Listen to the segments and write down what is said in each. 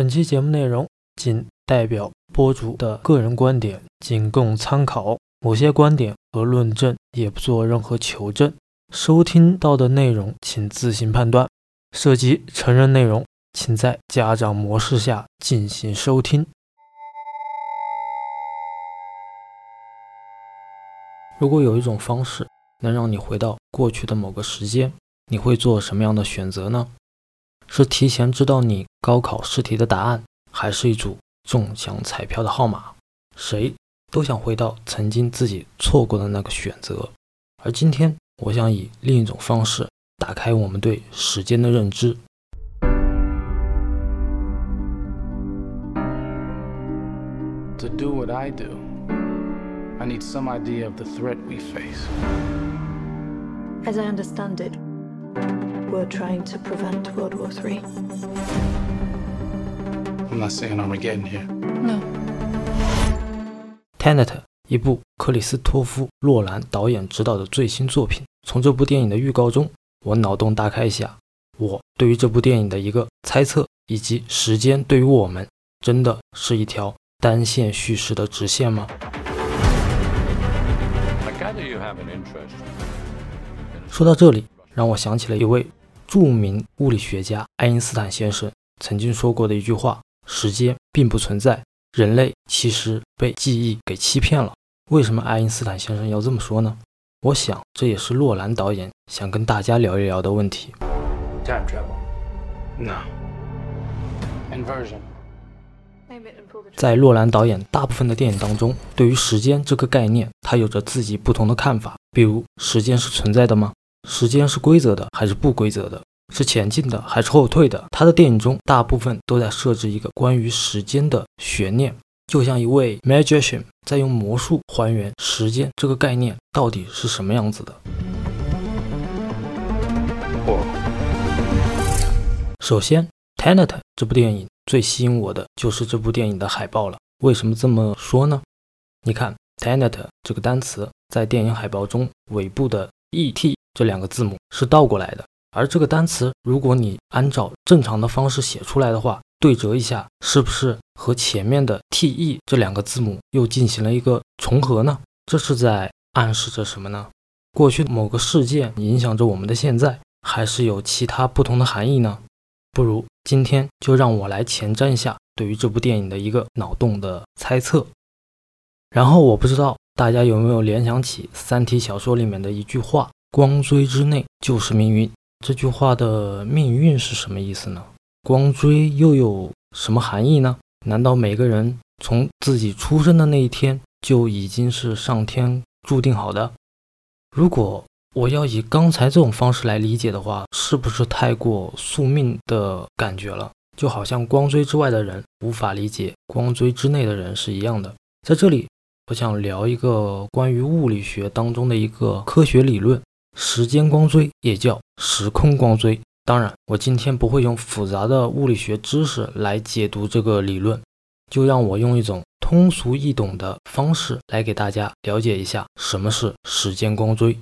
本期节目内容仅代表播主的个人观点，仅供参考。某些观点和论证也不做任何求证。收听到的内容，请自行判断。涉及成人内容，请在家长模式下进行收听。如果有一种方式能让你回到过去的某个时间，你会做什么样的选择呢？是提前知道你高考试题的答案，还是一组中奖彩票的号码？谁都想回到曾经自己错过的那个选择。而今天，我想以另一种方式打开我们对时间的认知。To do what I do, I need some idea of the threat we face. As I understand it, we're trying to prevent World War III. I'm not saying Armageddon here. No. Tenet，一部克里斯托夫·洛兰导演执导的最新作品。从这部电影的预告中，我脑洞大开一下，我对于这部电影的一个猜测，以及时间对于我们真的是一条单线叙事的直线吗.说到这里，让我想起了一位著名物理学家爱因斯坦先生曾经说过的一句话：“时间并不存在，人类其实被记忆给欺骗了。”为什么爱因斯坦先生要这么说呢？我想这也是洛兰导演想跟大家聊一聊的问题。Time travel. No. Inversion. 在洛兰导演大部分的电影当中，对于时间这个概念，他有着自己不同的看法。比如，时间是存在的吗？时间是规则的还是不规则的？是前进的还是后退的？他的电影中大部分都在设置一个关于时间的悬念，就像一位 magician 在用魔术还原时间这个概念到底是什么样子的。首先，《Tenet》这部电影最吸引我的就是这部电影的海报了。为什么这么说呢？你看 “Tenet” 这个单词在电影海报中尾部的 “et” 这两个字母是倒过来的，而这个单词如果你按照正常的方式写出来的话，对折一下，是不是和前面的 “te” 这两个字母又进行了一个重合呢？这是在暗示着什么呢？过去某个事件影响着我们的现在，还是有其他不同的含义呢？不如今天就让我来前瞻一下对于这部电影的一个脑洞的猜测。然后我不知道大家有没有联想起《三体》小说里面的一句话：“光锥之内就是命运。”这句话的命运是什么意思呢？光锥又有什么含义呢？难道每个人从自己出生的那一天就已经是上天注定好的？如果我要以刚才这种方式来理解的话，是不是太过宿命的感觉了？就好像光锥之外的人无法理解光锥之内的人是一样的。在这里，我想聊一个关于物理学当中的一个科学理论——时间光锥，也叫时空光锥。当然，我今天不会用复杂的物理学知识来解读这个理论，就让我用一种通俗易懂的方式来给大家了解一下什么是时间光锥。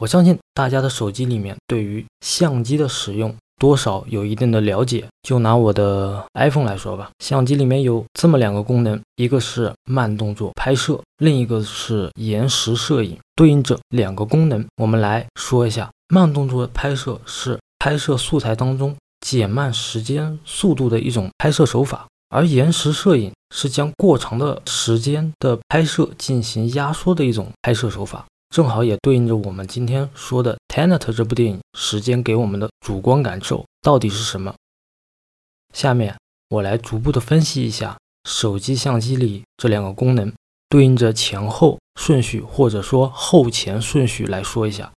我相信大家的手机里面对于相机的使用多少有一定的了解。就拿我的 iPhone 来说吧，相机里面有这么两个功能，一个是慢动作拍摄，另一个是延时摄影。对应这两个功能，我们来说一下，慢动作拍摄是拍摄素材当中减慢时间速度的一种拍摄手法，而延时摄影是将过长的时间的拍摄进行压缩的一种拍摄手法。正好也对应着我们今天说的《Tenet》这部电影，时间给我们的主观感受到底是什么？下面我来逐步的分析一下手机相机里这两个功能对应着前后顺序，或者说后前顺序来说一下。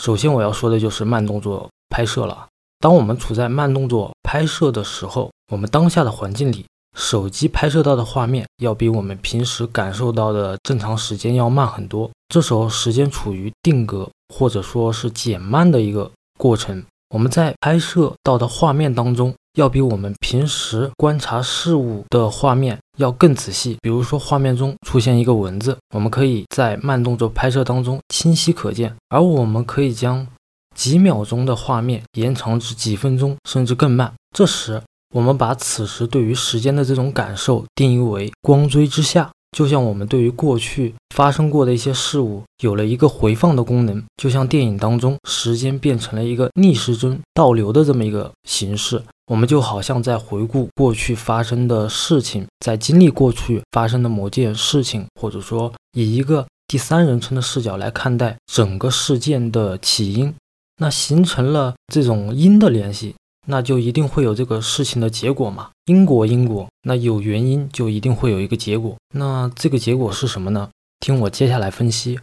首先我要说的就是慢动作拍摄了。当我们处在慢动作拍摄的时候，我们当下的环境里，手机拍摄到的画面要比我们平时感受到的正常时间要慢很多。这时候时间处于定格或者说是减慢的一个过程。我们在拍摄到的画面当中，要比我们平时观察事物的画面要更仔细。比如说，画面中出现一个文字，我们可以在慢动作拍摄当中清晰可见，而我们可以将几秒钟的画面延长至几分钟，甚至更慢。这时，我们把此时对于时间的这种感受定义为光锥之下。就像我们对于过去发生过的一些事物有了一个回放的功能，就像电影当中时间变成了一个逆时针倒流的这么一个形式，我们就好像在回顾过去发生的事情，在经历过去发生的某件事情，或者说以一个第三人称的视角来看待整个事件的起因，那形成了这种因的联系。那就一定会有这个事情的结果嘛？因果因果，那有原因就一定会有一个结果。那这个结果是什么呢？听我接下来分析。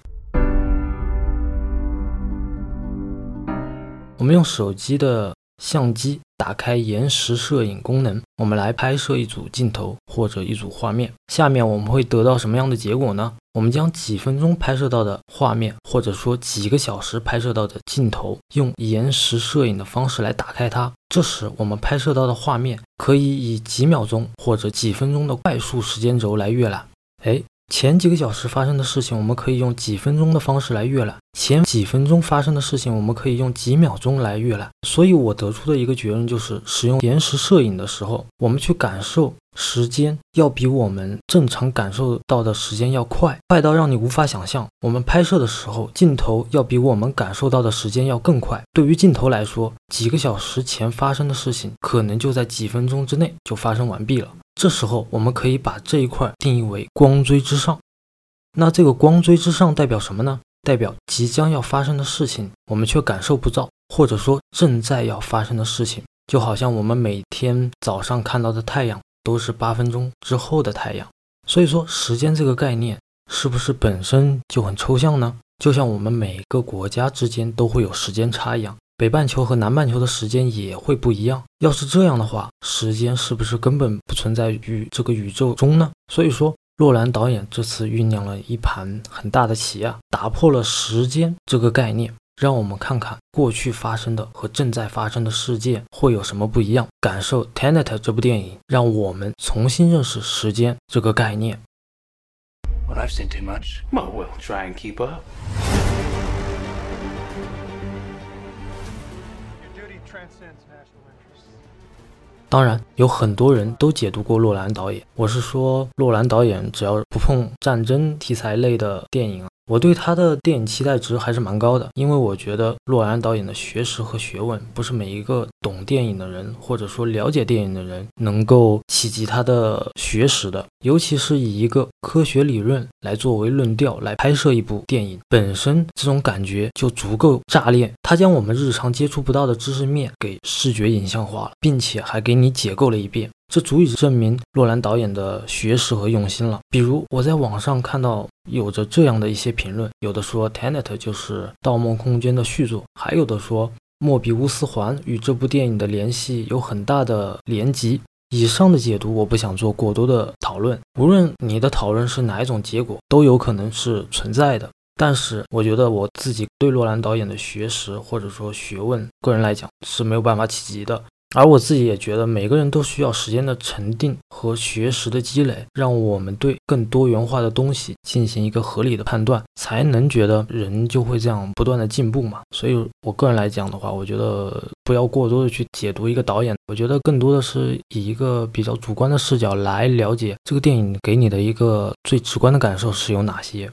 我们用手机的相机。打开延时摄影功能，我们来拍摄一组镜头或者一组画面。下面我们会得到什么样的结果呢？我们将几分钟拍摄到的画面，或者说几个小时拍摄到的镜头，用延时摄影的方式来打开它。这时，我们拍摄到的画面可以以几秒钟或者几分钟的快速时间轴来阅览。哎。前几个小时发生的事情，我们可以用几分钟的方式来阅览；前几分钟发生的事情，我们可以用几秒钟来阅览。所以，我得出的一个结论就是，使用延时摄影的时候，我们去感受时间，要比我们正常感受到的时间要快，快到让你无法想象。我们拍摄的时候，镜头要比我们感受到的时间要更快。对于镜头来说，几个小时前发生的事情，可能就在几分钟之内就发生完毕了。这时候，我们可以把这一块定义为光锥之上。那这个光锥之上代表什么呢？代表即将要发生的事情，我们却感受不到，或者说正在要发生的事情，就好像我们每天早上看到的太阳都是八分钟之后的太阳。所以说，时间这个概念是不是本身就很抽象呢？就像我们每个国家之间都会有时间差一样。北半球和南半球的时间也会不一样。要是这样的话，时间是不是根本不存在于这个宇宙中呢？所以说，洛兰导演这次酝酿了一盘很大的棋啊，打破了时间这个概念，让我们看看过去发生的和正在发生的世界会有什么不一样。感受《Tenet》这部电影，让我们重新认识时间这个概念。当然，有很多人都解读过洛兰导演。我是说，洛兰导演只要不碰战争题材类的电影。我对他的电影期待值还是蛮高的，因为我觉得洛兰导演的学识和学问不是每一个懂电影的人或者说了解电影的人能够企及他的学识的，尤其是以一个科学理论来作为论调来拍摄一部电影，本身这种感觉就足够炸裂。他将我们日常接触不到的知识面给视觉影像化了，并且还给你解构了一遍。这足以证明洛兰导演的学识和用心了。比如，我在网上看到有着这样的一些评论，有的说《Tenet》就是《盗梦空间》的续作，还有的说《莫比乌斯环》与这部电影的联系有很大的联集。以上的解读，我不想做过多的讨论。无论你的讨论是哪一种结果，都有可能是存在的。但是，我觉得我自己对洛兰导演的学识或者说学问，个人来讲是没有办法企及的。而我自己也觉得，每个人都需要时间的沉淀和学识的积累，让我们对更多元化的东西进行一个合理的判断，才能觉得人就会这样不断的进步嘛。所以，我个人来讲的话，我觉得不要过多的去解读一个导演，我觉得更多的是以一个比较主观的视角来了解这个电影给你的一个最直观的感受是有哪些。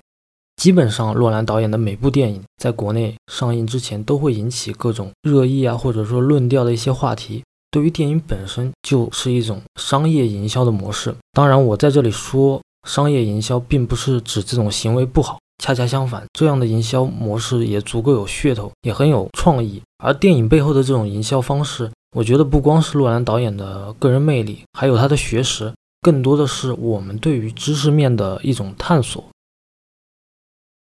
基本上，洛兰导演的每部电影在国内上映之前，都会引起各种热议啊，或者说论调的一些话题。对于电影本身，就是一种商业营销的模式。当然，我在这里说商业营销，并不是指这种行为不好，恰恰相反，这样的营销模式也足够有噱头，也很有创意。而电影背后的这种营销方式，我觉得不光是洛兰导演的个人魅力，还有他的学识，更多的是我们对于知识面的一种探索。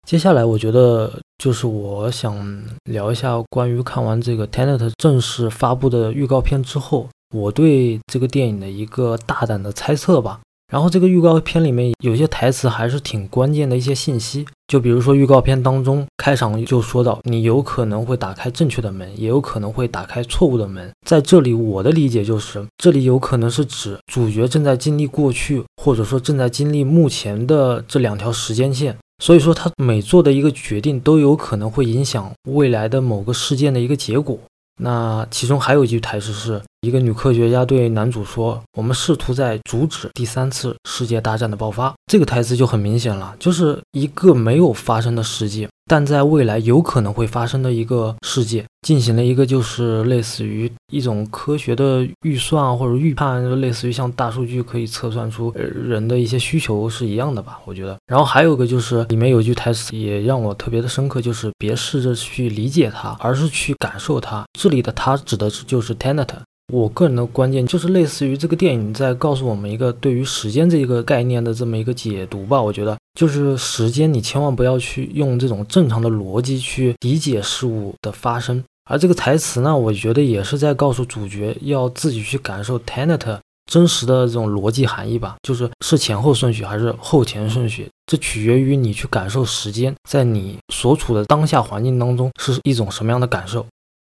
接下来，我觉得就是我想聊一下关于看完这个《Tenet》正式发布的预告片之后，我对这个电影的一个大胆的猜测吧。然后，这个预告片里面有些台词还是挺关键的一些信息，就比如说预告片当中开场就说到，你有可能会打开正确的门，也有可能会打开错误的门。在这里，我的理解就是，这里有可能是指主角正在经历过去，或者说正在经历目前的这两条时间线。所以说，他每做的一个决定都有可能会影响未来的某个事件的一个结果。那其中还有一句台词是：“一个女科学家对男主说：“我们试图在阻止第三次世界大战的爆发。”这个台词就很明显了，就是一个没有发生的世界，但在未来有可能会发生的一个世界，进行了一个就是类似于一种科学的预算或者预判，就类似于像大数据可以测算出人的一些需求是一样的吧？我觉得。然后还有个就是里面有句台词也让我特别的深刻，就是别试着去理解它，而是去感受它。这里的它指的是就是 Tenet。我个人的观点就是类似于这个电影在告诉我们一个对于时间这个概念的这么一个解读吧。我觉得就是时间，你千万不要去用这种正常的逻辑去理解事物的发生。而这个台词呢，我觉得也是在告诉主角要自己去感受 Tenet 真实的这种逻辑含义吧。就是是前后顺序还是后前顺序，这取决于你去感受时间在你所处的当下环境当中是一种什么样的感受。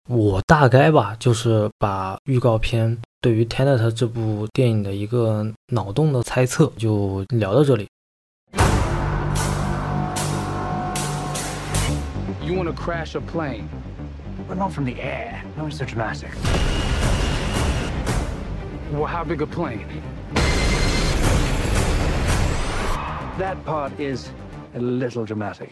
我大概吧，就是把预告片对于《Tenet》这部电影的一个脑洞的猜测就聊到这里。You want to crash a plane? But not from the air. No, it's so dramatic. Well, how big a plane? That part is a little dramatic.